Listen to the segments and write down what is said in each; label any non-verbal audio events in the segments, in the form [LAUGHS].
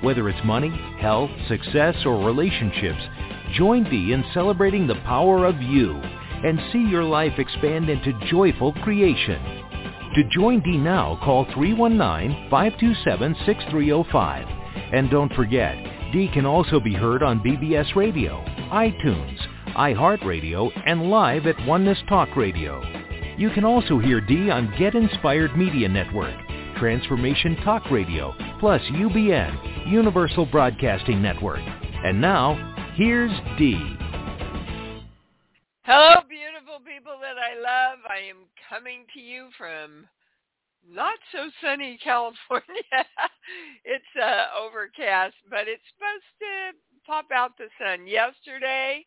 Whether it's money, health, success, or relationships, join Dee in celebrating the power of you and see your life expand into joyful creation. To join Dee now, call 319-527-6305. And don't forget, Dee can also be heard on BBS Radio, iTunes, iHeartRadio, and live at Oneness Talk Radio. You can also hear Dee on Get Inspired Media Network, Transformation Talk Radio, plus UBN, Universal Broadcasting Network. And now, here's Dee. Hello, beautiful people that I love. I am coming to you from not so sunny [LAUGHS] California. it's uh, overcast, but it's supposed to pop out the sun. Yesterday,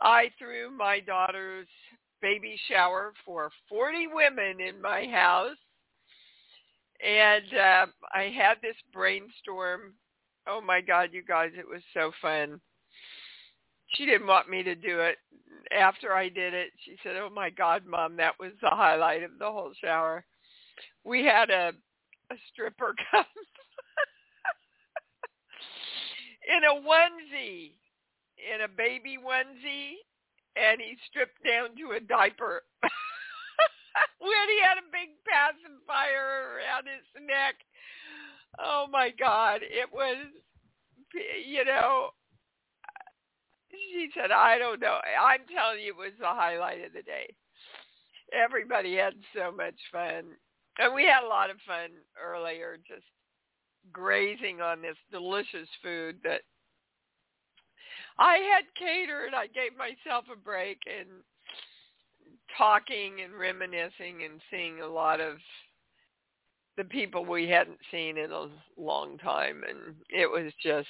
I threw my daughter's baby shower for 40 women in my house. And uh, I had this brainstorm. Oh my God, you guys, it was so fun. She didn't want me to do it. After I did it, she said, oh my God, Mom, that was the highlight of the whole shower we had a a stripper [LAUGHS] come in a onesie, in a baby onesie, and he stripped down to a diaper. [LAUGHS] [LAUGHS] when he had a big pacifier around his neck. Oh my God, it was, you know, she said, I don't know. I'm telling you, it was the highlight of the day. Everybody had so much fun. And we had a lot of fun earlier just grazing on this delicious food that I had catered. I gave myself a break and talking and reminiscing and seeing a lot of the people we hadn't seen in a long time and it was just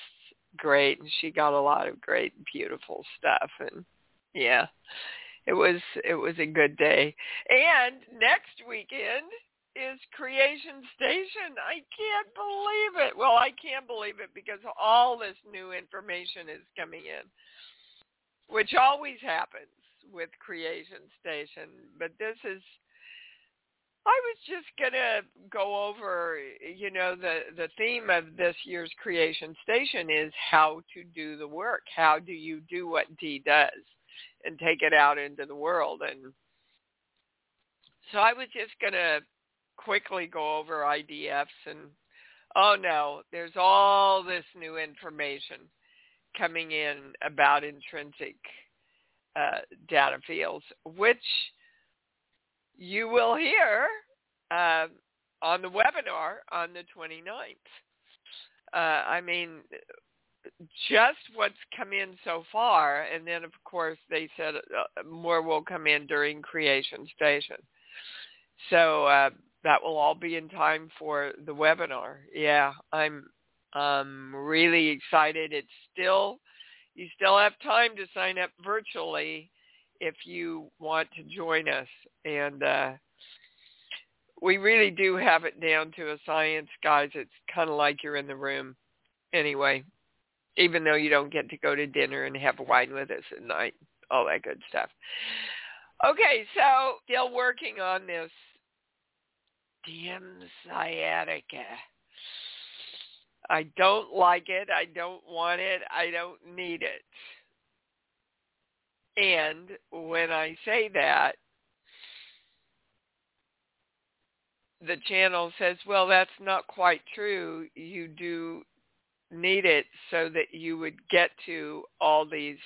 great and she got a lot of great beautiful stuff and yeah it was it was a good day and next weekend is Creation Station. I can't believe it. Well, I can't believe it because all this new information is coming in, which always happens with Creation Station. But this is, I was just going to go over, you know, the, the theme of this year's Creation Station is how to do the work. How do you do what Dee does and take it out into the world? And so I was just going to quickly go over IDFs and oh no, there's all this new information coming in about intrinsic uh, data fields, which you will hear uh, on the webinar on the 29th. Uh, I mean, just what's come in so far, and then of course they said uh, more will come in during Creation Station. So uh, that will all be in time for the webinar. Yeah, I'm um really excited. It's still you still have time to sign up virtually if you want to join us and uh we really do have it down to a science, guys. It's kind of like you're in the room anyway, even though you don't get to go to dinner and have wine with us at night, all that good stuff. Okay, so still working on this damn sciatica. I don't like it. I don't want it. I don't need it. And when I say that, the channel says, well, that's not quite true. You do need it so that you would get to all these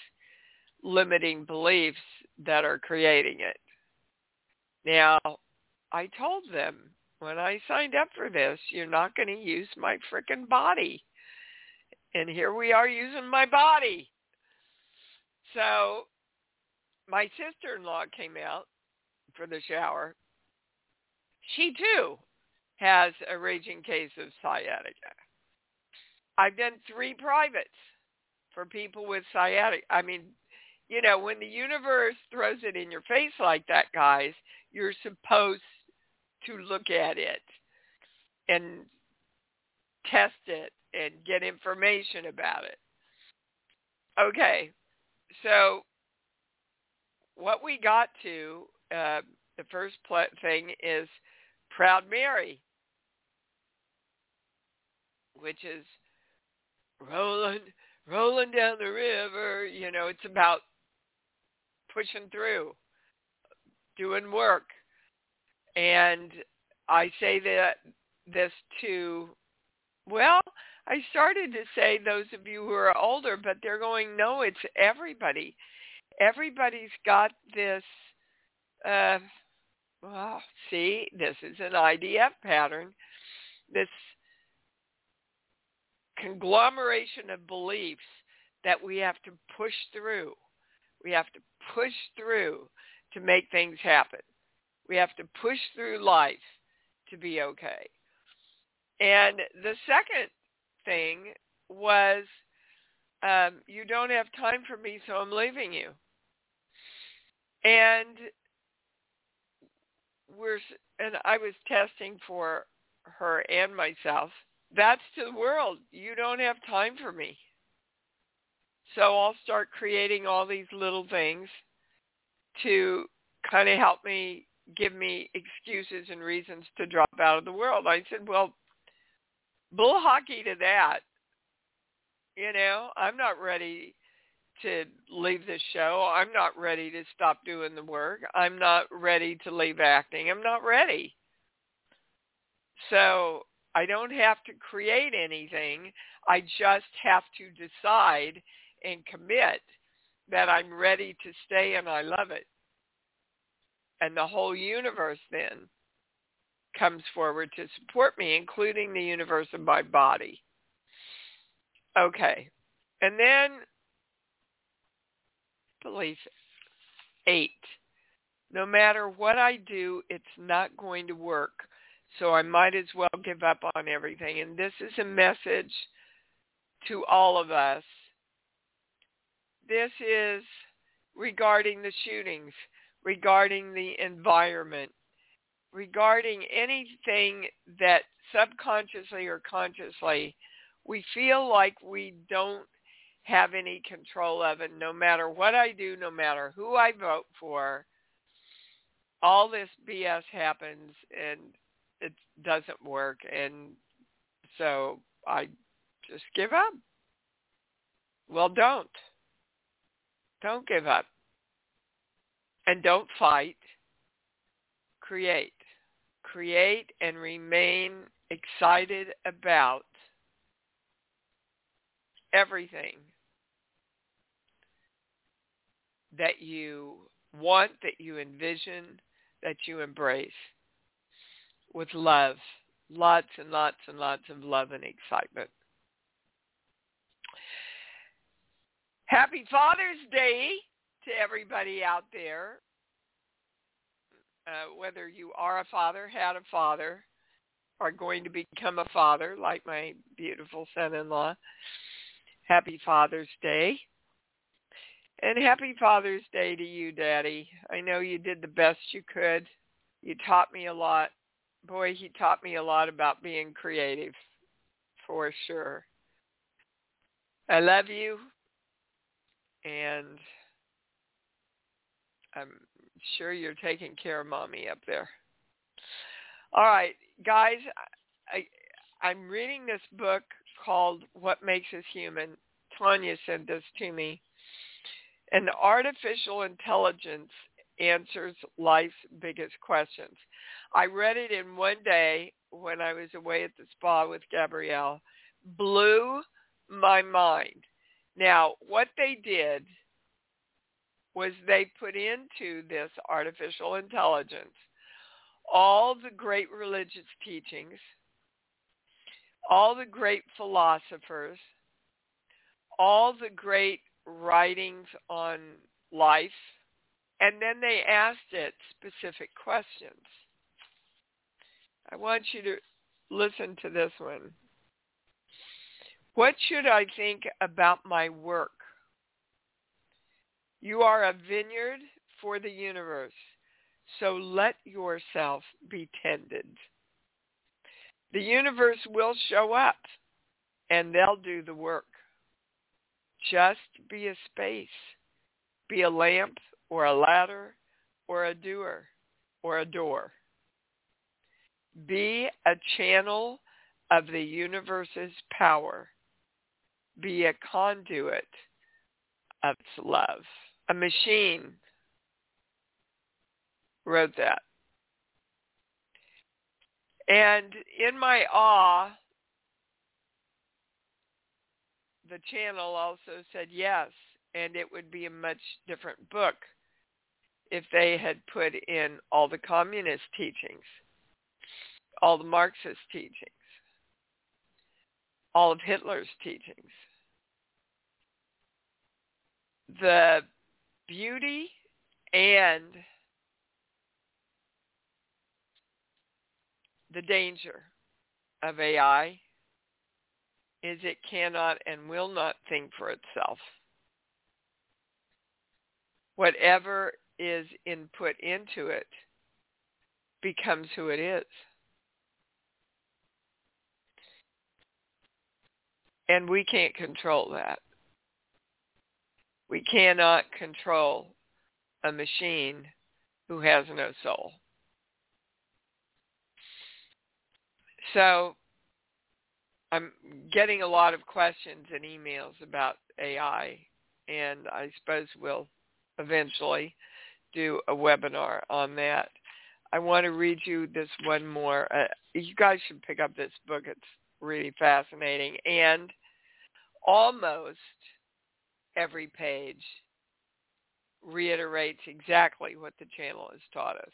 limiting beliefs that are creating it. Now, I told them when I signed up for this, you're not going to use my frickin' body. And here we are using my body. So my sister-in-law came out for the shower. She too has a raging case of sciatica. I've done three privates for people with sciatic. I mean, you know, when the universe throws it in your face like that, guys, you're supposed to look at it and test it and get information about it. Okay, so what we got to, uh, the first pl- thing is Proud Mary, which is rolling, rolling down the river. You know, it's about pushing through, doing work. And I say that this to, well, I started to say those of you who are older, but they're going, no, it's everybody. Everybody's got this, uh, well, see, this is an IDF pattern, this conglomeration of beliefs that we have to push through. We have to push through to make things happen. We have to push through life to be okay. And the second thing was, um, you don't have time for me, so I'm leaving you. And we're, and I was testing for her and myself. That's to the world. You don't have time for me. So I'll start creating all these little things to kind of help me give me excuses and reasons to drop out of the world. I said, well, bull hockey to that. You know, I'm not ready to leave the show. I'm not ready to stop doing the work. I'm not ready to leave acting. I'm not ready. So I don't have to create anything. I just have to decide and commit that I'm ready to stay and I love it. And the whole universe then comes forward to support me, including the universe of my body. Okay. And then belief eight. No matter what I do, it's not going to work. So I might as well give up on everything. And this is a message to all of us. This is regarding the shootings, regarding the environment, regarding anything that subconsciously or consciously we feel like we don't have any control of it no matter what I do, no matter who I vote for. All this BS happens and it doesn't work and so I just give up. Well, don't. Don't give up. And don't fight. Create. Create and remain excited about everything that you want, that you envision, that you embrace with love. Lots and lots and lots of love and excitement. Happy Father's Day to everybody out there. Uh, whether you are a father, had a father, are going to become a father, like my beautiful son-in-law. Happy Father's Day. And happy Father's Day to you, Daddy. I know you did the best you could. You taught me a lot. Boy, he taught me a lot about being creative, for sure. I love you, and I'm sure you're taking care of mommy up there. All right, guys, I, I'm reading this book called What Makes Us Human. Tanya sent this to me. And artificial intelligence answers life's biggest questions. I read it in one day when I was away at the spa with Gabrielle. Blew my mind. Now, what they did was they put into this artificial intelligence all the great religious teachings, all the great philosophers, all the great writings on life, and then they asked it specific questions. I want you to listen to this one. What should I think about my work? You are a vineyard for the universe, so let yourself be tended. The universe will show up and they'll do the work. Just be a space. Be a lamp or a ladder or a doer or a door. Be a channel of the universe's power. Be a conduit of its love. A machine wrote that. And in my awe, the channel also said yes, and it would be a much different book if they had put in all the communist teachings, all the Marxist teachings, all of Hitler's teachings. The beauty and the danger of AI is it cannot and will not think for itself. Whatever is input into it becomes who it is. And we can't control that. We cannot control a machine who has no soul. So I'm getting a lot of questions and emails about AI, and I suppose we'll eventually do a webinar on that. I want to read you this one more. Uh, you guys should pick up this book. It's really fascinating. And almost every page reiterates exactly what the channel has taught us.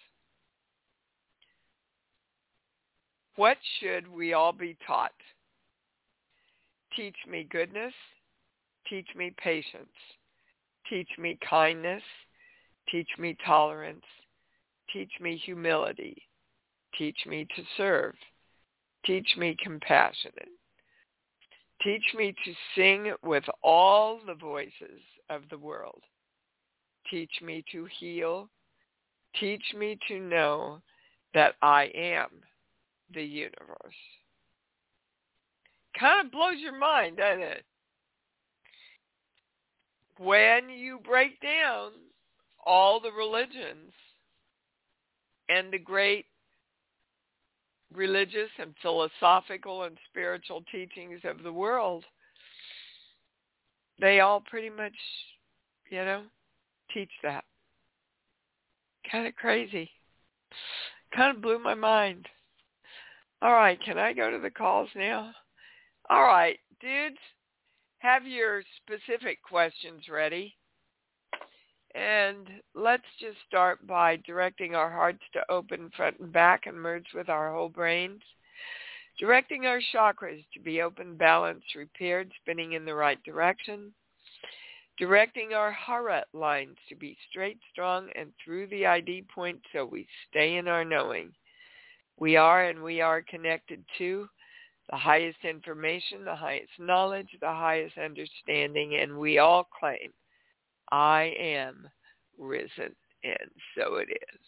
What should we all be taught? Teach me goodness. Teach me patience. Teach me kindness. Teach me tolerance. Teach me humility. Teach me to serve. Teach me compassionate. Teach me to sing with all the voices of the world. Teach me to heal. Teach me to know that I am the universe. Kind of blows your mind, doesn't it? When you break down all the religions and the great religious and philosophical and spiritual teachings of the world, they all pretty much, you know, teach that. Kind of crazy. Kind of blew my mind. All right, can I go to the calls now? All right, dudes, have your specific questions ready. And let's just start by directing our hearts to open front and back and merge with our whole brains. Directing our chakras to be open, balanced, repaired, spinning in the right direction. Directing our hara lines to be straight, strong, and through the ID point so we stay in our knowing. We are and we are connected to the highest information, the highest knowledge, the highest understanding, and we all claim I am risen, and so it is.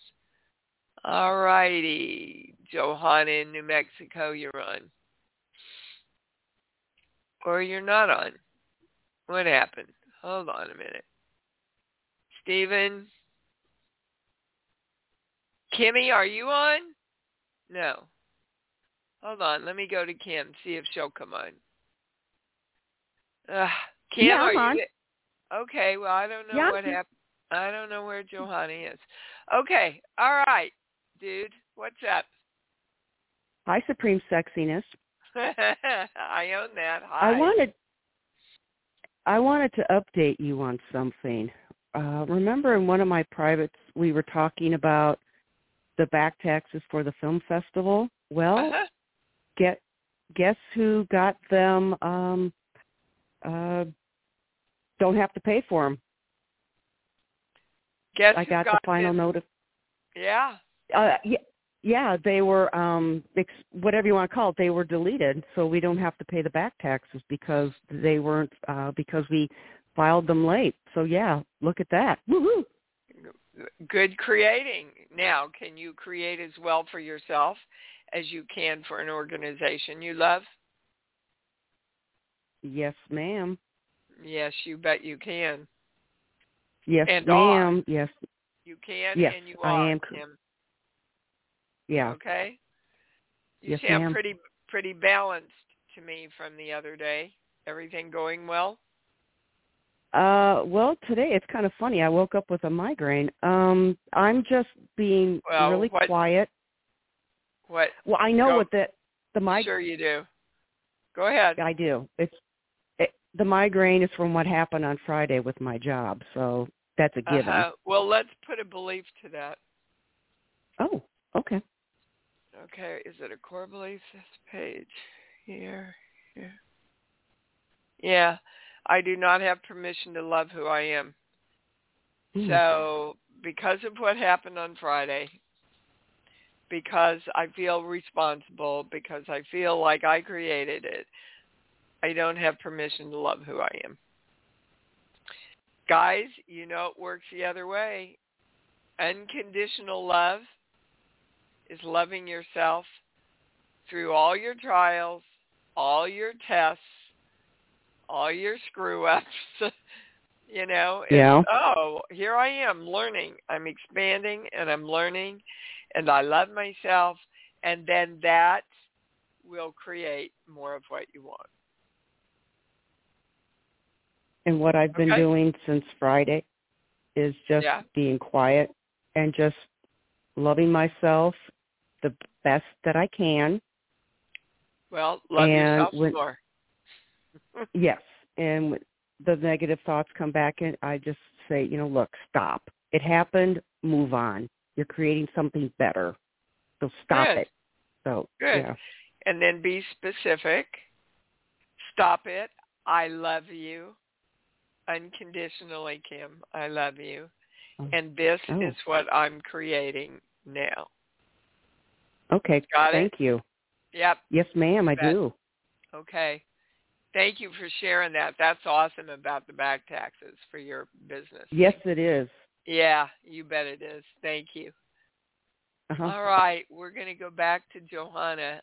All righty, Johanna in New Mexico, you're on. Or you're not on. What happened? Hold on a minute. Stephen? Kimmy, are you on? No. Hold on. Let me go to Kim, see if she'll come on. Uh, Kim, yeah, are on. you? Okay. Well, I don't know yeah, what happened. I don't know where Johanna is. Okay. All right, dude. What's up? Hi, Supreme Sexiness. [LAUGHS] I own that. Hi. I wanted I wanted to update you on something. Uh, remember in one of my privates we were talking about the back taxes for the film festival? Well, Uh-huh. get guess who got them um uh don't have to pay for them. Guess I who got, the final notice. Yeah. Uh, yeah, yeah, they were um ex- whatever you want to call it. They were deleted, so we don't have to pay the back taxes because they weren't uh because we filed them late. So yeah, look at that. Woohoo! Good creating. Now, can you create as well for yourself as you can for an organization you love? Yes, ma'am. Yes, you bet you can. Yes, And ma'am. are. Yes. You can Yes, and you I am Kim. Yeah. Okay. You Yes, sound ma'am. pretty pretty balanced to me from the other day. Everything going well? Uh, well, today it's kind of funny. I woke up with a migraine. Um, I'm just being Well, really what- quiet. What? Well, I know Go- what the the migraine. Sure you do. Go ahead. I do. It's it, the migraine is from what happened on Friday with my job, so that's a given. Uh-huh. Well, let's put a belief to that. Oh, okay. Okay, is it a core belief? This page here, here. Yeah, I do not have permission to love who I am. Hmm. So, because of what happened on Friday, because I feel responsible, because I feel like I created it, I don't have permission to love who I am. Guys, you know it works the other way. Unconditional love is loving yourself through all your trials, all your tests, all your screw ups. [LAUGHS] you know, Yeah. oh, here I am learning. I'm expanding and I'm learning and I love myself and then that will create more of what you want. And what I've been Okay. doing since Friday is just Yeah. being quiet and just loving myself the best that I can. Well, love And yourself when- more. [LAUGHS] Yes. And when the negative thoughts come back and I just say, you know, look, stop. It happened. Move on. You're creating something better. So stop Good. it. So Good. yeah. and then be specific. Stop it. I love you. Unconditionally, Kim. I love you. Oh. And this Oh. is what I'm creating now. Okay. Got it? Thank you. Yep. Yes, ma'am. I Bet. do. Okay. Thank you for sharing that. That's awesome about the back taxes for your business. Yes, it is. Yeah, you bet it is. Thank you. Uh-huh. All right. We're going to go back to Johanna.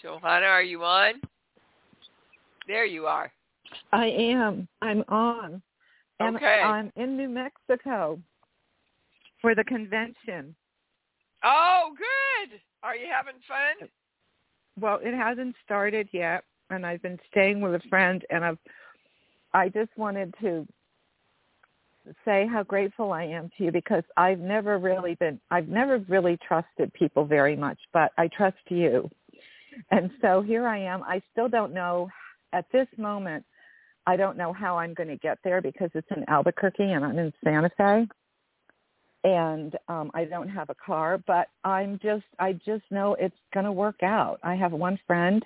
Johanna, are you on? There you are. I am. I'm on. And Okay. I'm in New Mexico for the convention. Oh, good. Are you having fun? Well, it hasn't started yet, and I've been staying with a friend, and I've. I just wanted to say how grateful I am to you because I've never really been. I've never really trusted people very much, but I trust you, and so here I am. I still don't know at this moment. I don't know how I'm going to get there because it's in Albuquerque and I'm in Santa Fe and um I don't have a car, but I'm just I just know it's going to work out. I have one friend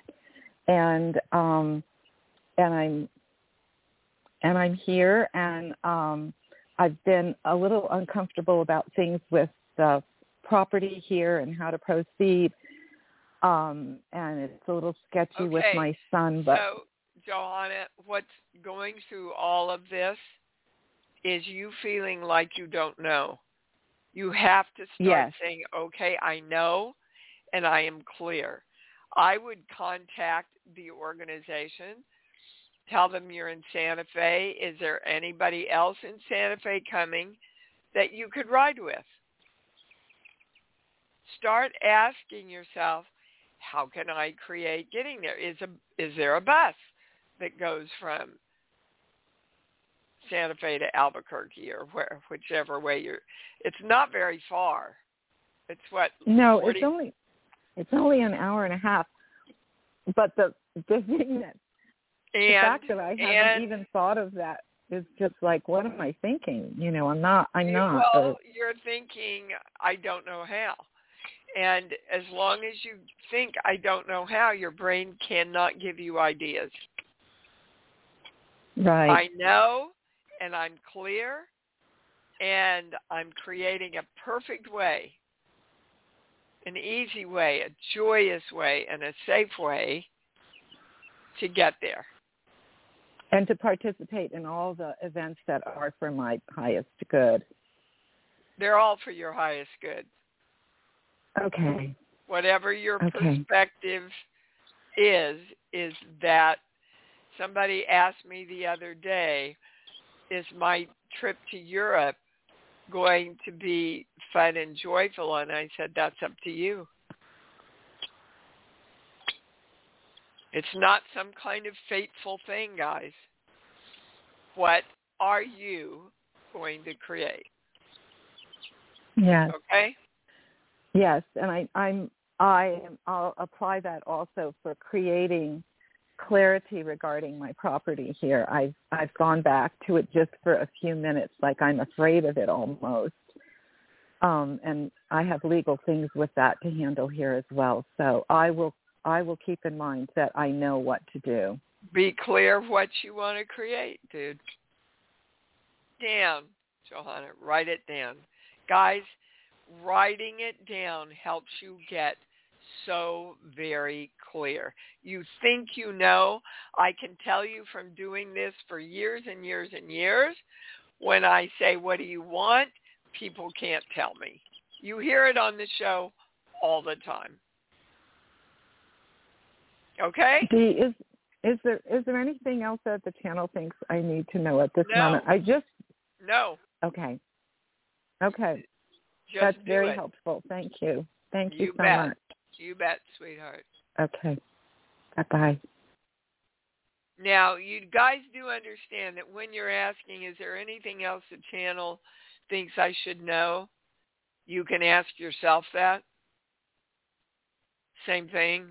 and um and I'm and I'm here and um I've been a little uncomfortable about things with the property here and how to proceed. Um and it's a little sketchy with my son, but so, Johanna, what's going through all of this is you feeling like you don't know. You have to start Yes. saying, okay, I know and I am clear. I would contact the organization, tell them you're in Santa Fe. Is there anybody else in Santa Fe coming that you could ride with? Start asking yourself, how can I create getting there? Is a is there a bus that goes from Santa Fe to Albuquerque or where whichever way you're it's not very far. It's what No, 40 it's only it's only an hour and a half. But the the thing that the fact that I haven't and- even thought of that is just like, what am I thinking? You know, I'm not. I'm not. Well, or- you're thinking I don't know how. And as long as you think I don't know how, your brain cannot give you ideas. Right. I know and I'm clear and I'm creating a perfect way an easy way, a joyous way, and a safe way to get there. And to participate in all the events that are for my highest good. They're all for your highest good. Okay. Whatever your Okay. perspective is, is that somebody asked me the other day, is my trip to Europe going to be fun and joyful? And I said, that's up to you. It's not some kind of fateful thing, guys. What are you going to create? Yes. Okay? Yes, and I, I'm I am I'll apply that also for creating clarity regarding my property here. I've I've gone back to it just for a few minutes, like I'm afraid of it almost. Um, and I have legal things with that to handle here as well. So I will I will keep in mind that I know what to do. Be clear of what you want to create, dude. Down, Johanna. Write it down. Guys, writing it down helps you get so very clear. You think you know. I can tell you from doing this for years and years and years, when I say, what do you want? People can't tell me. You hear it on the show all the time. Okay? Dee, is is there is there anything else that the channel thinks I need to know at this No. moment? I just No. okay. Okay. Just That's very it. helpful. Thank you. Thank you, You so bet. much. You bet, sweetheart. Okay. Bye bye. Now, you guys do understand that when you're asking, is there anything else the channel thinks I should know? You can ask yourself that. Same thing.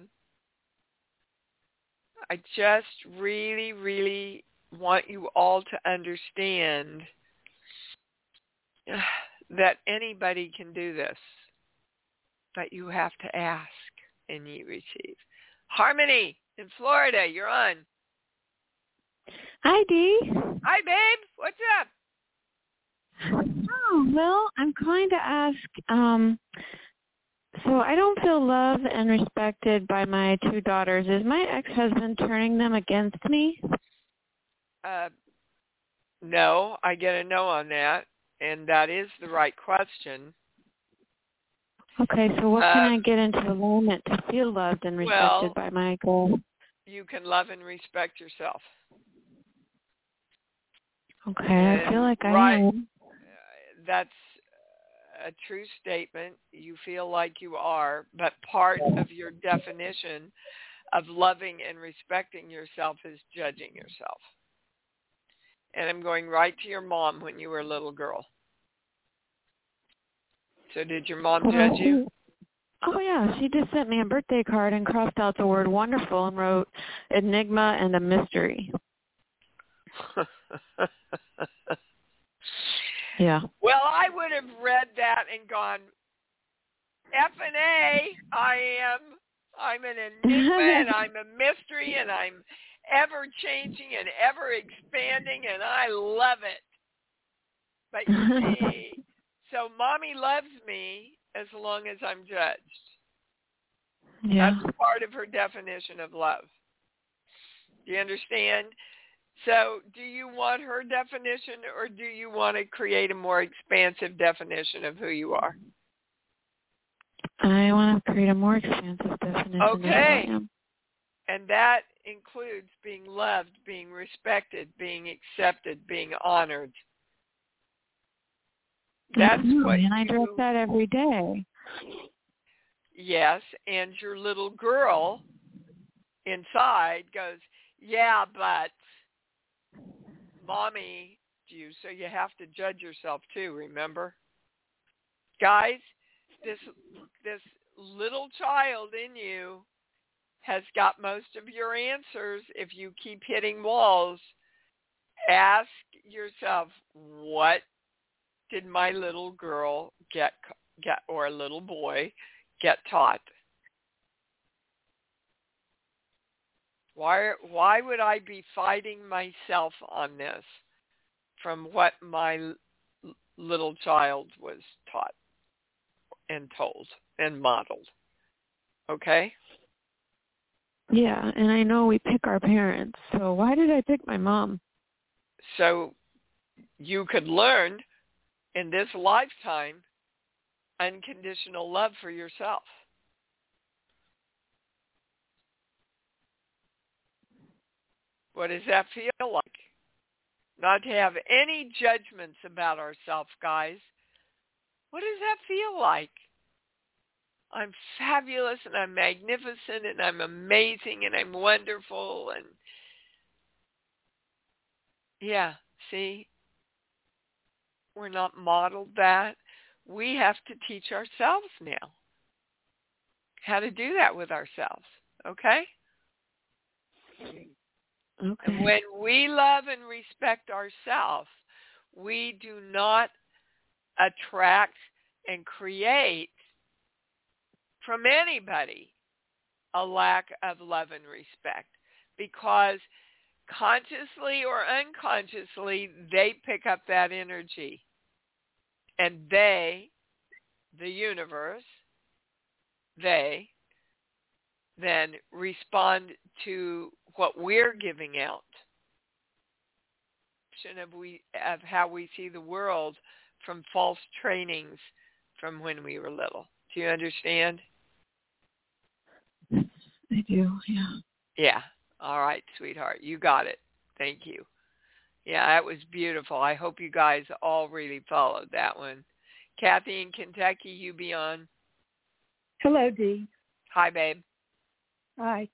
I just really, really want you all to understand [SIGHS] that anybody can do this, but you have to ask and you receive. Harmony in Florida, you're on. Hi, Dee. Hi, babe. What's up? Oh, well, I'm calling to ask, um, so I don't feel loved and respected by my two daughters. Is my ex-husband turning them against me? Uh, no, I get a no on that, and that is the right question. Okay, so what can Um, I get into alignment to feel loved and respected well- by my girl? You can love and respect yourself. Okay, I feel like I right. am. Uh, That's a true statement. You feel like you are, but part of your definition of loving and respecting yourself is judging yourself. And I'm going right to your mom when you were a little girl. So did your mom judge you? [LAUGHS] Oh yeah, she just sent me a birthday card and crossed out the word wonderful and wrote enigma and a mystery. [LAUGHS] Yeah. well, I would have read that and gone, F and A, I am, I'm an enigma and [LAUGHS] I'm a mystery and I'm ever changing and ever expanding and I love it. But you see, so mommy loves me as long as I'm judged. Yeah. That's part of her definition of love. Do you understand? So do you want her definition or do you want to create a more expansive definition of who you are? I want to create a more expansive definition of who Okay. I am. And that includes being loved, being respected, being accepted, being honored. That's Absolutely, what and I you, that every day. yes, and your little girl inside goes, yeah, but mommy, you, so you have to judge yourself too, remember? Guys, this this little child in you has got most of your answers if you keep hitting walls. Ask yourself, what did my little girl get get or a little boy get taught? Why why would I be fighting myself on this from what my little child was taught and told and modeled. Okay? Yeah, and I know we pick our parents. So why did I pick my mom? So you could learn in this lifetime unconditional love for yourself. What does that feel like? Not to have any judgments about ourselves, guys. What does that feel like? I'm fabulous and I'm magnificent and I'm amazing and I'm wonderful and yeah, see, we're not modeled that. We have to teach ourselves now how to do that with ourselves. Okay? Okay. And when we love and respect ourselves, we do not attract and create from anybody a lack of love and respect because consciously or unconsciously they pick up that energy and they the universe they then respond to what we're giving out of we of how we see the world from false trainings from when we were little. Do you understand? I do, yeah. Yeah. All right, sweetheart. You got it. Thank you. Yeah, that was beautiful. I hope you guys all really followed that one. Kathy in Kentucky, you be on. Hello, Dee. Hi, babe. Hi.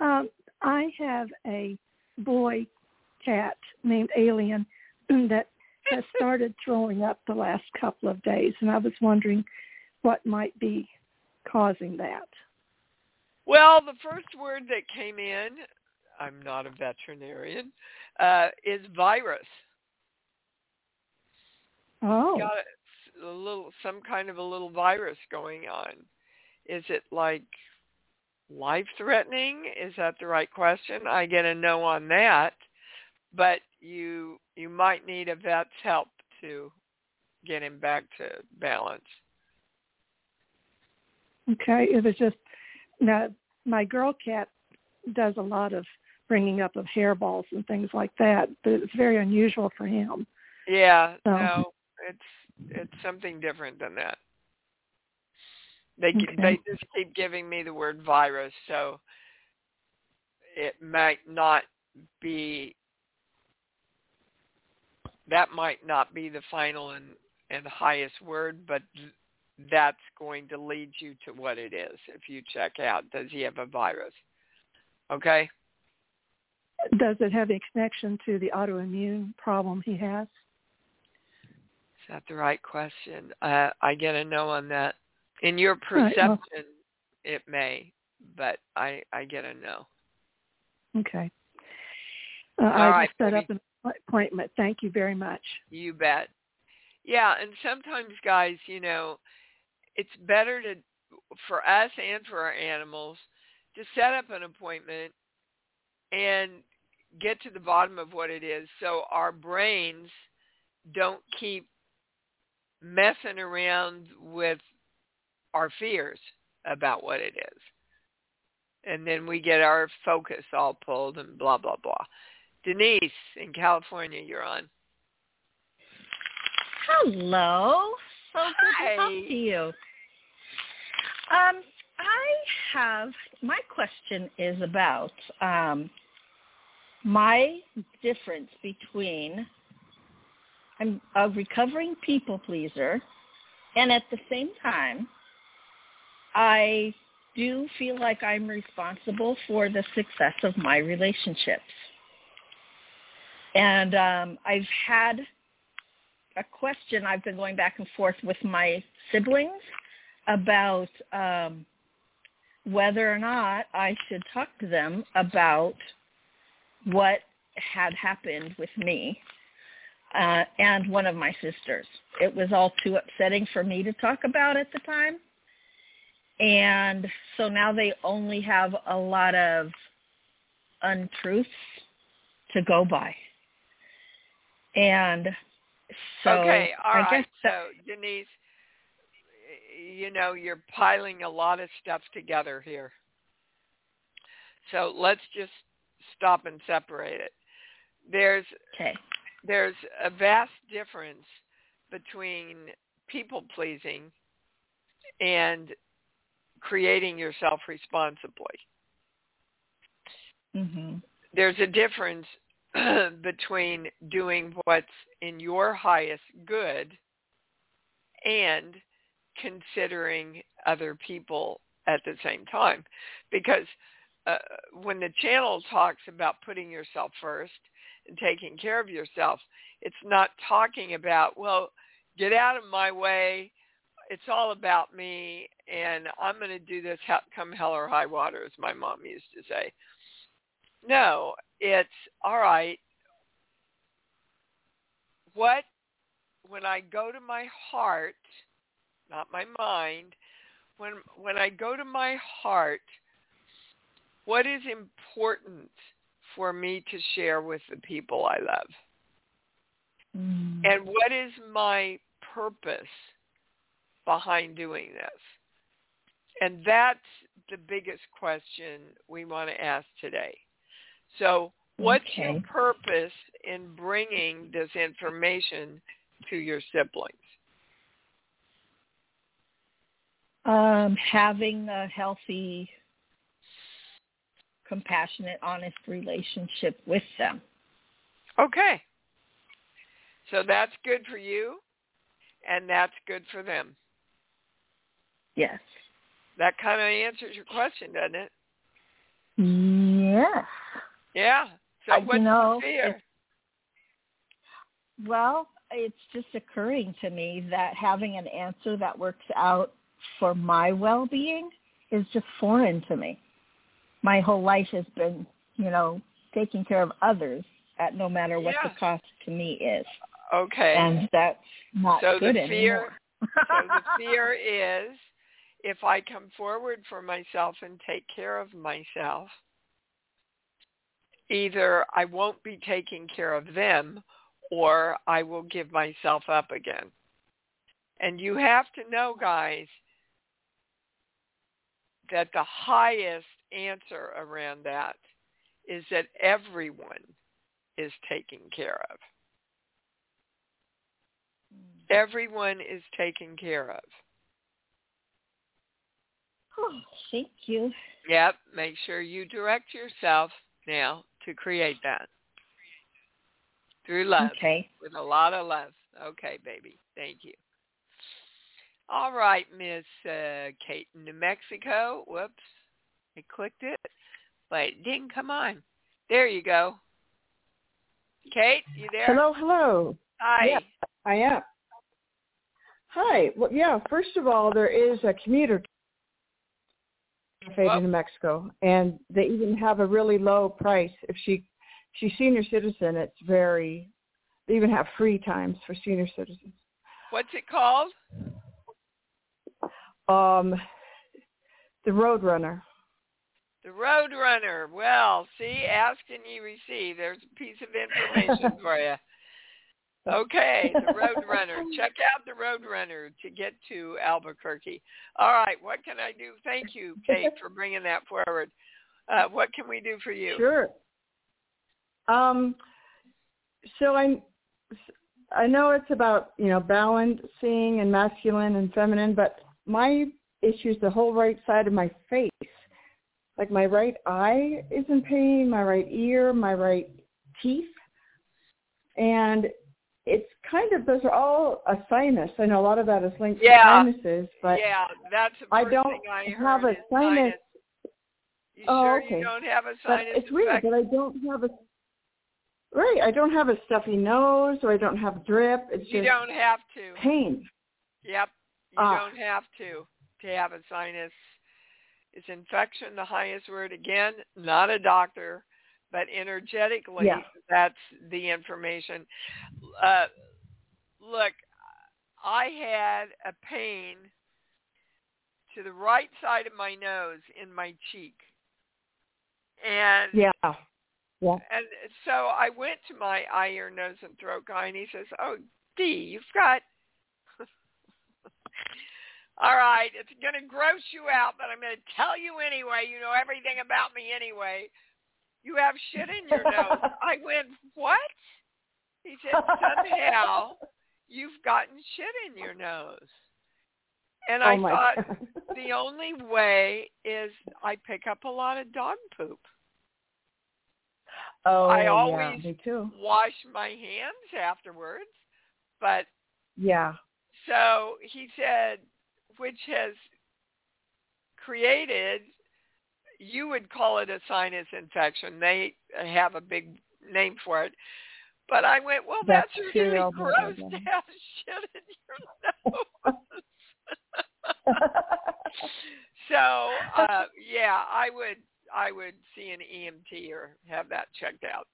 Um, I have a boy cat named Alien [CLEARS THROAT] that has [LAUGHS] started throwing up the last couple of days, and I was wondering what might be causing that. Well, the first word that came in, I'm not a veterinarian, uh, is virus. Oh. Got a little, some kind of a little virus going on. Is it like life-threatening? Is that the right question? I get a no on that, but you you might need a vet's help to get him back to balance. Okay, it was just now my girl cat does a lot of bringing up of hairballs and things like that, but it's very unusual for him. Yeah, So- no, it's it's something different than that. They Okay. they just keep giving me the word virus, so it might not be that might not be the final and and highest word, but that's going to lead you to what it is if you check out does he have a virus. Okay? Does it have a connection to the autoimmune problem he has? Is that the right question? Uh, I get a no on that. In your right, well- perception, it may, but I I get a no. Okay. Uh, All I right, just set baby. up an appointment. Thank you very much. You bet. Yeah, and sometimes, guys, you know, it's better to for us and for our animals to set up an appointment and get to the bottom of what it is, so our brains don't keep messing around with our fears about what it is. And then we get our focus all pulled and blah, blah, blah. Denise in California, you're on. Hello. So good to talk to you. Um, I have my question is about um, my difference between I'm a recovering people pleaser, and at the same time, I do feel like I'm responsible for the success of my relationships. And um, I've had a question I've been going back and forth with my siblings about um, whether or not I should talk to them about what had happened with me uh, and one of my sisters. It was all too upsetting for me to talk about at the time. And so now they only have a lot of untruths to go by. And so okay, all I right. guess that, So Denise, you know, you're piling a lot of stuff together here. So let's just stop and separate it. There's okay. there's a vast difference between people pleasing and creating yourself responsibly. Mm-hmm. There's a difference [CLEARS THROAT] between doing what's in your highest good and considering other people at the same time. Because uh, when the channel talks about putting yourself first and taking care of yourself, it's not talking about, well, get out of my way. It's all about me, and I'm going to do this come hell or high water, as my mom used to say. No, it's all right. What, when I go to my heart, not my mind, when when I go to my heart, what is important for me to share with the people I love? Mm. And what is my purpose behind doing this? And that's the biggest question we want to ask today. So what's okay. your purpose in bringing this information to your siblings? Um, having a healthy, compassionate, honest relationship with them. Okay. So that's good for you, and that's good for them. Yes. That kind of answers your question, doesn't it? Yes. Yeah. So I, what's you know, the fear? Well, it's just occurring to me that having an answer that works out for my well-being is just foreign to me. My whole life has been, you know, taking care of others at no matter what yeah. the cost to me is. Okay. And that's not so good the fear, anymore. [LAUGHS] so the fear is if I come forward for myself and take care of myself, either I won't be taking care of them or I will give myself up again. And you have to know, guys, that the highest answer around that is that everyone is taken care of. Everyone is taken care of. Oh, thank you. Yep. Make sure you direct yourself now to create that through love. Okay. With a lot of love. Okay, baby. Thank you. All right, Miss uh, Kate in New Mexico. Whoops. I clicked it. but it didn't come on. There you go. Kate, you there? Hello, hello. Hi. Yeah, I am. Hi. Well, yeah. First of all, there is a commuter cafe in New Mexico, and they even have a really low price. If she she's senior citizen, it's very. They even have free times for senior citizens. What's it called? Um, the Roadrunner. The Roadrunner. Well, see, ask and you receive. There's a piece of information [LAUGHS] for you. Okay, the Roadrunner. Check out the Roadrunner to get to Albuquerque. All right, what can I do? Thank you, Kate, for bringing that forward. Uh, what can we do for you? Sure. Um, so I, I know it's about you know balancing and masculine and feminine, but my issue is the whole right side of my face. Like my right eye is in pain, my right ear, my right teeth, and it's kind of those are all a sinus. I know a lot of that is linked Yeah. to sinuses, but yeah, that's I don't I have a is sinus. You Oh, sure okay. you don't have a But sinus it's weird that I don't have a right. I don't have a stuffy nose, or I don't have drip. It's You don't have to. pain. Yep. You Ah. don't have to to have a sinus. Is infection the highest word? Again, not a doctor, but energetically, Yeah. that's the information. Uh, look, I had a pain to the right side of my nose in my cheek. And Yeah. Yeah. and so I went to my eye, ear, nose, and throat guy, and he says, "Oh, Dee, you've got All right, it's going to gross you out, but I'm going to tell you anyway. You know everything about me anyway. You have shit in your nose. [LAUGHS] I went, what? He said, somehow you've gotten shit in your nose. And oh I my thought God. the only way is I pick up a lot of dog poop. oh, I yeah, always me too. Wash my hands afterwards. But Yeah. so he said, which has created, you would call it a sinus infection. They have a big name for it. But I went, well, that's, really Bacterial gross to have shit in your nose. [LAUGHS] so uh yeah, I would I would see an ENT or have that checked out.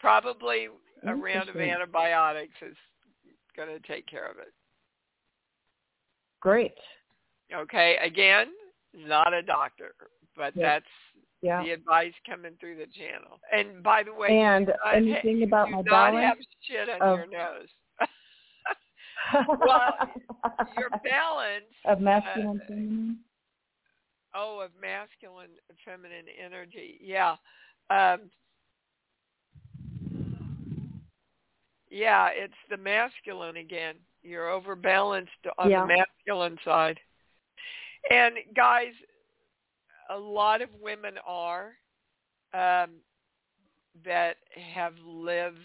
Probably a round of antibiotics is going to take care of it. Great. Okay, again, not a doctor, but Yeah. that's Yeah. the advice coming through the channel. And by the way, And not anything ha- about my do not balance? have shit on of- your nose. [LAUGHS] well, your balance of masculine uh, feminine. Oh, of masculine, feminine energy. Yeah. Um, yeah, it's the masculine again. You're overbalanced on Yeah. the masculine side. And guys, a lot of women are um, that have lived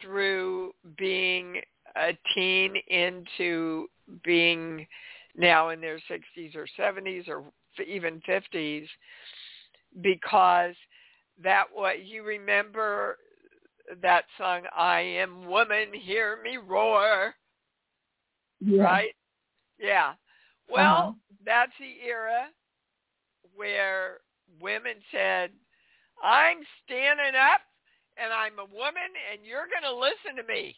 through being a teen into being now in their 60s or 70s or even 50s because that what you remember that song I am woman hear me roar Yeah. right yeah well Uh-huh. that's the era where women said I'm standing up and I'm a woman and you're going to listen to me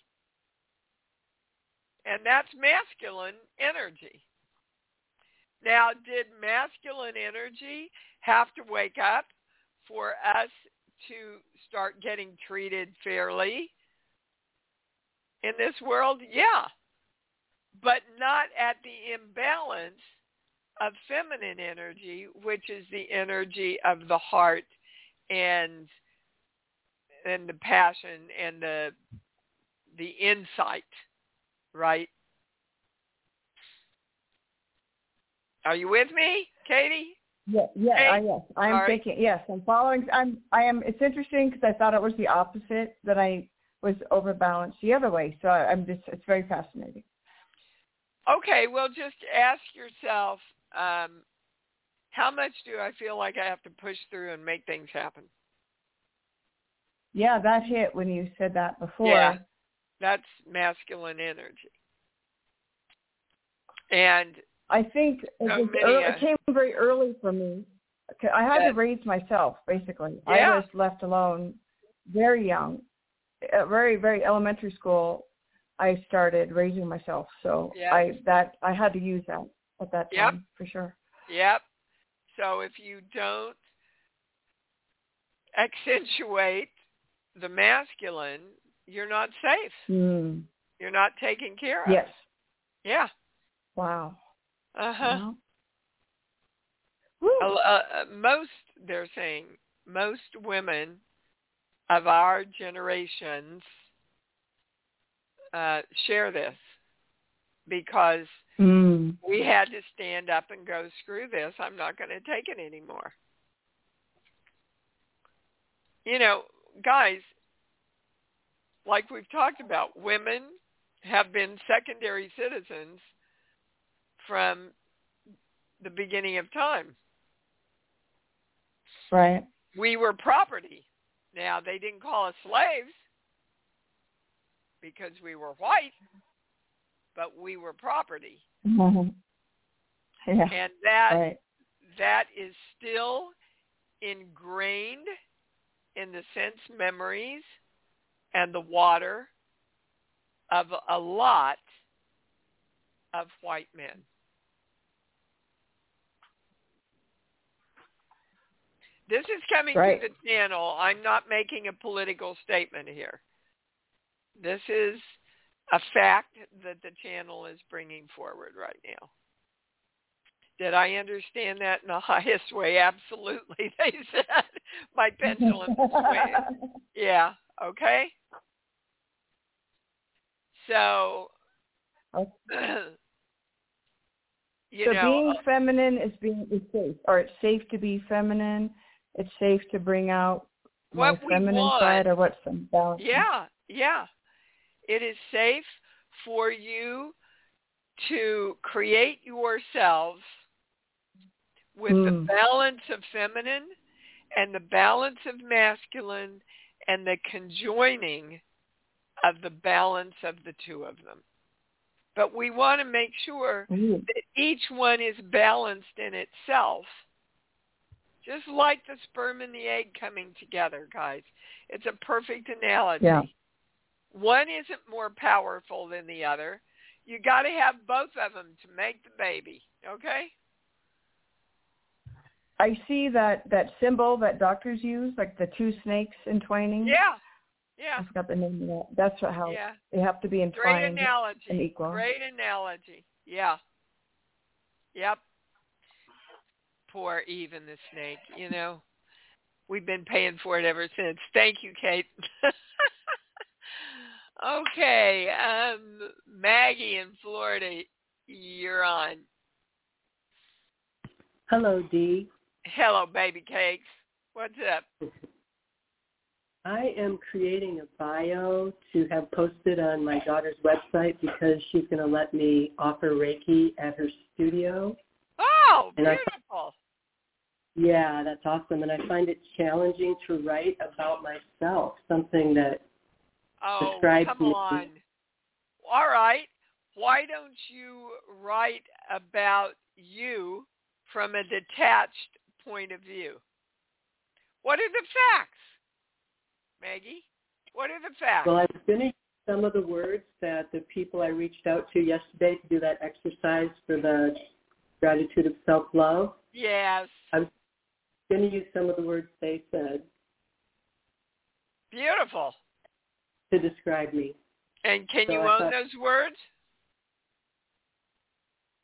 and that's masculine energy. Now, did masculine energy have to wake up for us to start getting treated fairly in this world? Yeah. But not at the imbalance of feminine energy, which is the energy of the heart and and the passion and the the insight right? Are you with me, Katie? Yeah, yeah, Hey, I, yes. I'm sorry. thinking. Yes, I'm following. I'm. I am. It's interesting because I thought it was the opposite that I was overbalanced the other way. So I, I'm just. It's very fascinating. Okay, well, just ask yourself, um, how much do I feel like I have to push through and make things happen? Yeah, that hit when you said that before. Yeah. That's masculine energy. And I think it, was early, it came very early for me. I had Yeah. to raise myself, basically. I was left alone very young. At very, very elementary school, I started raising myself. So Yeah. I that I had to use that at that Yep. time for sure. Yep. So if you don't accentuate the masculine, you're not safe. Mm. You're not taken care of. Yes. Yeah. Wow. Uh-huh. Well, Woo. Uh, uh, most, they're saying, most women of our generations uh, share this because Mm. we had to stand up and go, screw this, I'm not going to take it anymore. You know, guys, like we've talked about, women have been secondary citizens from the beginning of time. Right. We were property. Now, they didn't call us slaves because we were white, but we were property. Mhm. Yeah. And that right. that is still ingrained in the sense memories and the water of a lot of white men. This is coming Right. through the channel. I'm not making a political statement here. This is a fact that the channel is bringing forward right now. Did I understand that in the [LAUGHS] highest way? Absolutely, [LAUGHS] they said. My pendulum swing. [LAUGHS] Yeah. Okay. So, [CLEARS THROAT] you so know, being uh, feminine is being is safe, or it's safe to be feminine. It's safe to bring out my what feminine want, side, or what's balance. Yeah, yeah. It is safe for you to create yourselves with the Mm. balance of feminine and the balance of masculine and the conjoining of the balance of the two of them. But we want to make sure Mm. that each one is balanced in itself. Just like the sperm and the egg coming together, guys. It's a perfect analogy. Yeah. One isn't more powerful than the other. You got to have both of them to make the baby, okay? I see that that symbol that doctors use, like the two snakes entwining. Yeah. Yeah. I forgot the name of that. That's what how Yeah. they have to be entwined Great analogy. and equal. Great analogy. Yeah. Yep. Poor even the snake, you know. We've been paying for it ever since. Thank you, Kate. [LAUGHS] okay. Um Maggie in Florida, you're on. Hello, Dee. Hello, baby cakes. What's up? I am creating a bio to have posted on my daughter's website because she's going to let me offer Reiki at her studio. Oh, And I- beautiful. Yeah, that's awesome. And I find it challenging to write about myself, something that Oh, describes come me. on. All right. Why don't you write about you from a detached point of view? What are the facts, Maggie? What are the facts? Well, I was going to some of the words that the people I reached out to yesterday to do that exercise for the gratitude of self-love. yes. I was going to use some of the words they said Beautiful. to describe me. And can So you I own thought- those words?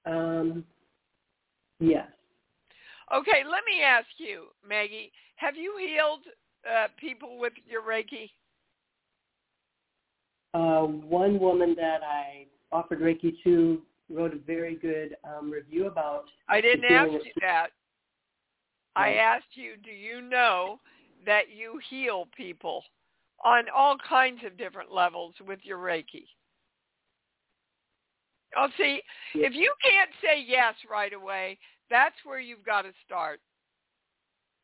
Um, yes. Okay, let me ask you, Maggie, have you healed uh, people with your Reiki? Uh, one woman that I offered Reiki to wrote a very good um, review about. I didn't ask you that. I asked you, do you know that you heal people on all kinds of different levels with your Reiki? Oh, see, if you can't say yes right away, that's where you've got to start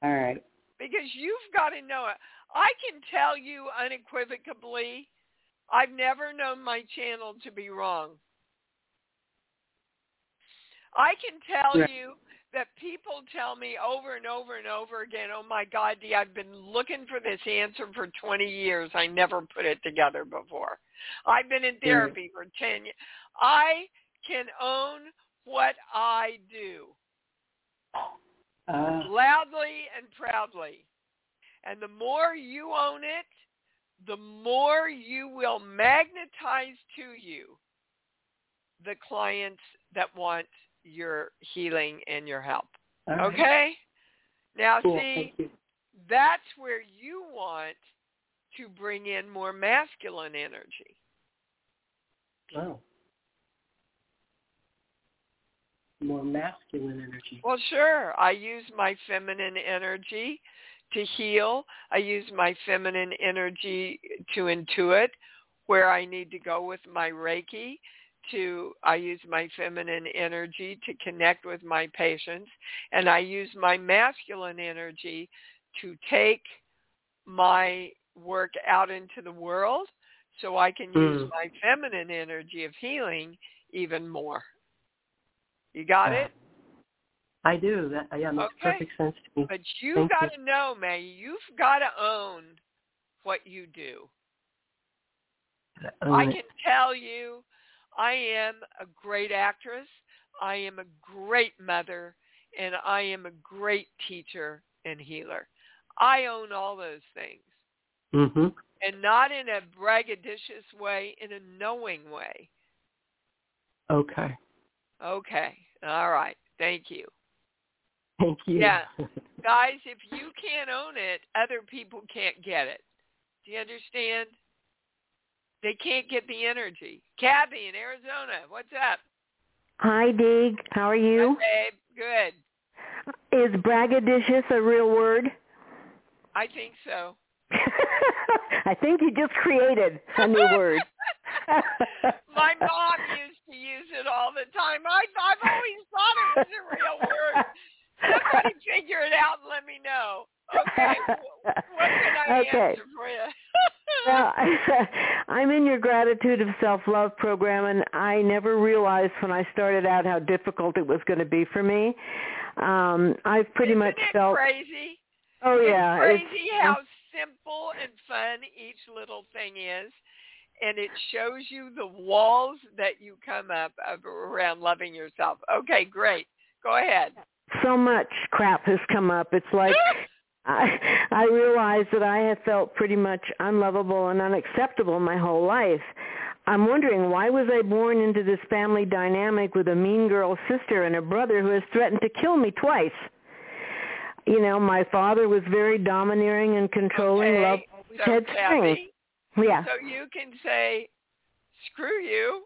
All right. because you've got to know it. I can tell you unequivocally, I've never known my channel to be wrong. I can tell you that people tell me over and over and over again, oh my God, Dee, I've been looking for this answer for 20 years. I never put it together before. I've been in therapy for 10 years. I can own what I do Uh, loudly and proudly. And the more you own it, the more you will magnetize to you the clients that want your healing and your help. right. Okay? Now Cool. see, that's where you want to bring in more masculine energy. Wow. More masculine energy. Well, sure. I use my feminine energy to heal. I use my feminine energy to intuit where I need to go with my Reiki. To I use my feminine energy to connect with my patients, and I use my masculine energy to take my work out into the world, so I can use Mm. my feminine energy of healing even more. You got Uh, it? I do. That yeah, makes Okay. perfect sense to me. But you Thank got to know, May, you've got to own what you do. I can tell you I am a great actress. I am a great mother and I am a great teacher and healer. I own all those things. Mhm. And not in a braggadocious way, in a knowing way. Okay. Okay. All right. Thank you. Thank you. Yeah. [LAUGHS] Guys, if you can't own it, other people can't get it. Do you understand? They can't get the energy. Kathy in Arizona, what's up? Hi, Dee. How are you? Hi, babe. Good. Is braggadocious a real word? I think so. [LAUGHS] I think you just created a new word. [LAUGHS] My mom used to use it all the time. I, I've always thought it was a real word. [LAUGHS] Somebody figure it out and let me know. Okay, [LAUGHS] what can I okay. answer for you? [LAUGHS] well, [LAUGHS] I'm in your gratitude of self-love program, and I never realized when I started out how difficult it was going to be for me. Um, I've pretty Isn't much felt. crazy. Oh yeah, it's crazy how simple and fun each little thing is, and it shows you the walls that you come up around loving yourself. Okay, great. Go ahead. So much crap has come up. It's like I [LAUGHS] I realized that I have felt pretty much unlovable and unacceptable my whole life. I'm wondering why was I born into this family dynamic with a mean girl sister and a brother who has threatened to kill me twice. You know, my father was very domineering and controlling, okay. love so. Kathy, Yeah. So you can say, "Screw you!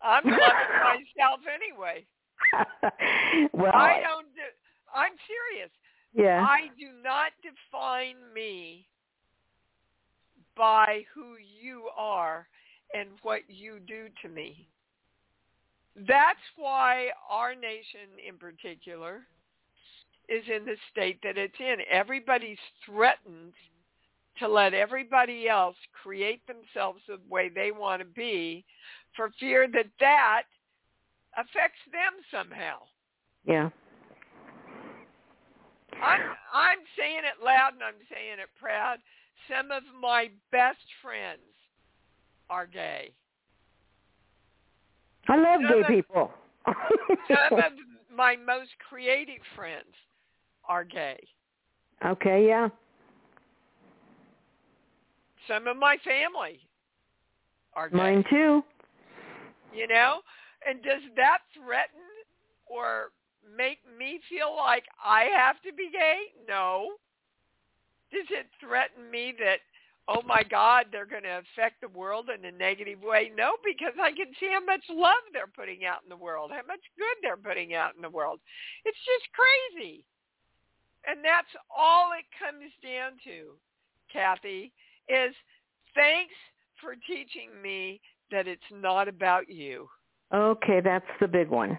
I'm loving [LAUGHS] myself anyway." [LAUGHS] well, I don't. Do, I'm serious. Yeah. I do not define me by who you are and what you do to me. That's why our nation in particular is in the state that it's in. Everybody's threatened to let everybody else create themselves the way they want to be for fear that that affects them somehow. Yeah. I'm I'm saying it loud and I'm saying it proud. Some of my best friends are gay. I love Some gay of- people. Some [LAUGHS] of my most creative friends are gay. okay, yeah. Some of my family are gay. Mine too. You know? And does that threaten or make me feel like I have to be gay? No. Does it threaten me that, oh my God, they're going to affect the world in a negative way? No, because I can see how much love they're putting out in the world, how much good they're putting out in the world. It's just crazy. And that's all it comes down to, Kathy, is thanks for teaching me that it's not about you. Okay, that's the big one.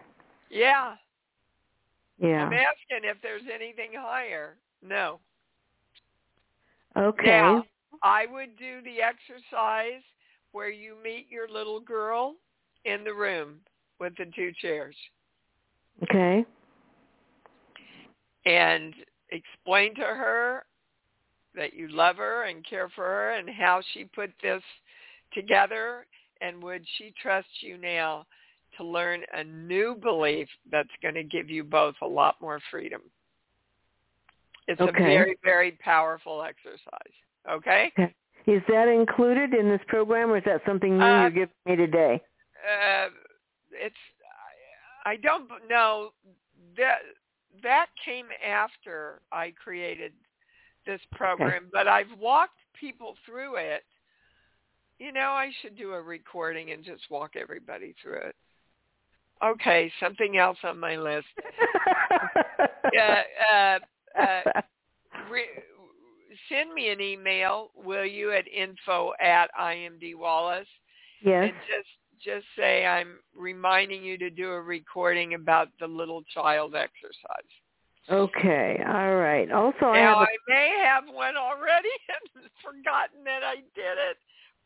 Yeah. Yeah. I'm asking if there's anything higher. No. Okay. Now, I would do the exercise where you meet your little girl in the room with the two chairs Okay. and explain to her that you love her and care for her and how she put this together and would she trust you now to learn a new belief that's going to give you both a lot more freedom. It's a very, very powerful exercise. Okay? Okay. Is that included in this program, or is that something new Uh, you're giving me today? Uh, it's I I don't know that that came after I created this program, but I've walked people through it. You know, I should do a recording and just walk everybody through it. Okay, something else on my list. [LAUGHS] Uh, uh, uh, re- send me an email, will you, at info at imdwallace, yes. and just just say I'm reminding you to do a recording about the little child exercise. Okay. All right. Also, I now have. I may have one already [LAUGHS] and forgotten that I did it,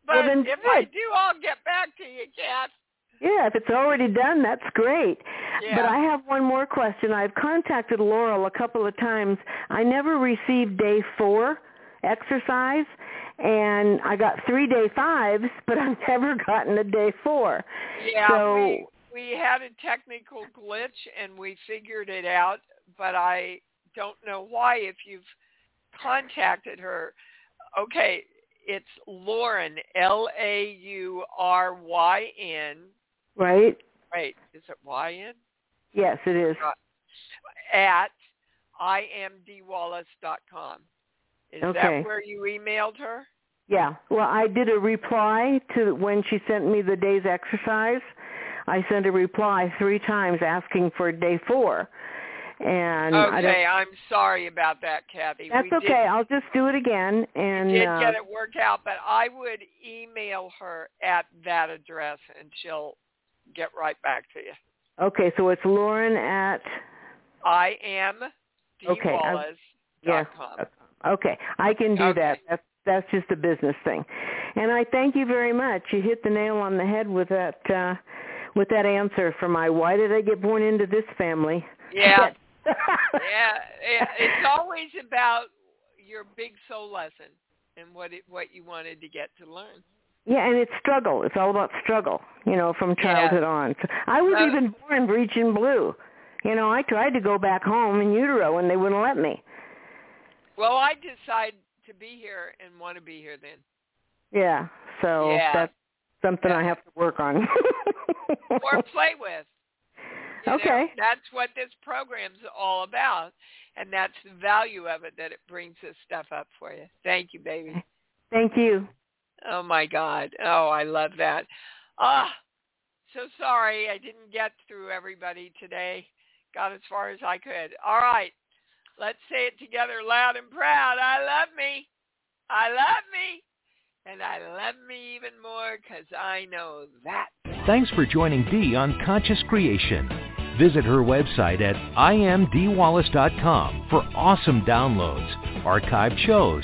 but Well, if I do, I'll get back to you, Kat. Yeah, if it's already done, that's great. Yeah. But I have one more question. I've contacted Laurel a couple of times. I never received day four exercise, and I got three day fives, [LAUGHS] but I've never gotten a day four. Yeah, so we we had a technical glitch and we figured it out, but I don't know why. If you've contacted her, okay, it's Lauryn, L-A-U-R-Y-N. Right. Right. Is it Y-N? Yes, it is. At imdwallace.com. Is okay. that where you emailed her? Yeah. Well, I did a reply to when she sent me the day's exercise. I sent a reply three times asking for day four. And okay, I'm sorry about that, Kathy. That's we okay. Did, I'll just do it again. And did uh, get it worked out, but I would email her at that address, and she'll get right back to you. Okay, so it's Lauryn at I am okay, yeah. Okay, I can do okay. that. That's that's just a business thing. And I thank you very much. You hit the nail on the head with that uh with that answer for my why did I get born into this family? Yeah. [LAUGHS] yeah, it's always about your big soul lesson and what it, what you wanted to get to learn. Yeah, and it's struggle. It's all about struggle, you know, from childhood yeah. on. So I was even born breeching blue. You know, I tried to go back home in utero and they wouldn't let me. Well, I decided to be here and want to be here then. Yeah, so yeah. that's something yeah. I have to work on. [LAUGHS] or play with. You okay. Know, that's what this program's all about, and that's the value of it that it brings this stuff up for you. Thank you, baby. Thank you. Oh my God. Oh, I love that. Ah, so sorry I didn't get through everybody today. Got as far as I could. All right. Let's say it together loud and proud. I love me. I love me. And I love me even more because I know that. Thanks for joining Dee on Conscious Creation. Visit her website at imdwallace.com for awesome downloads, archived shows,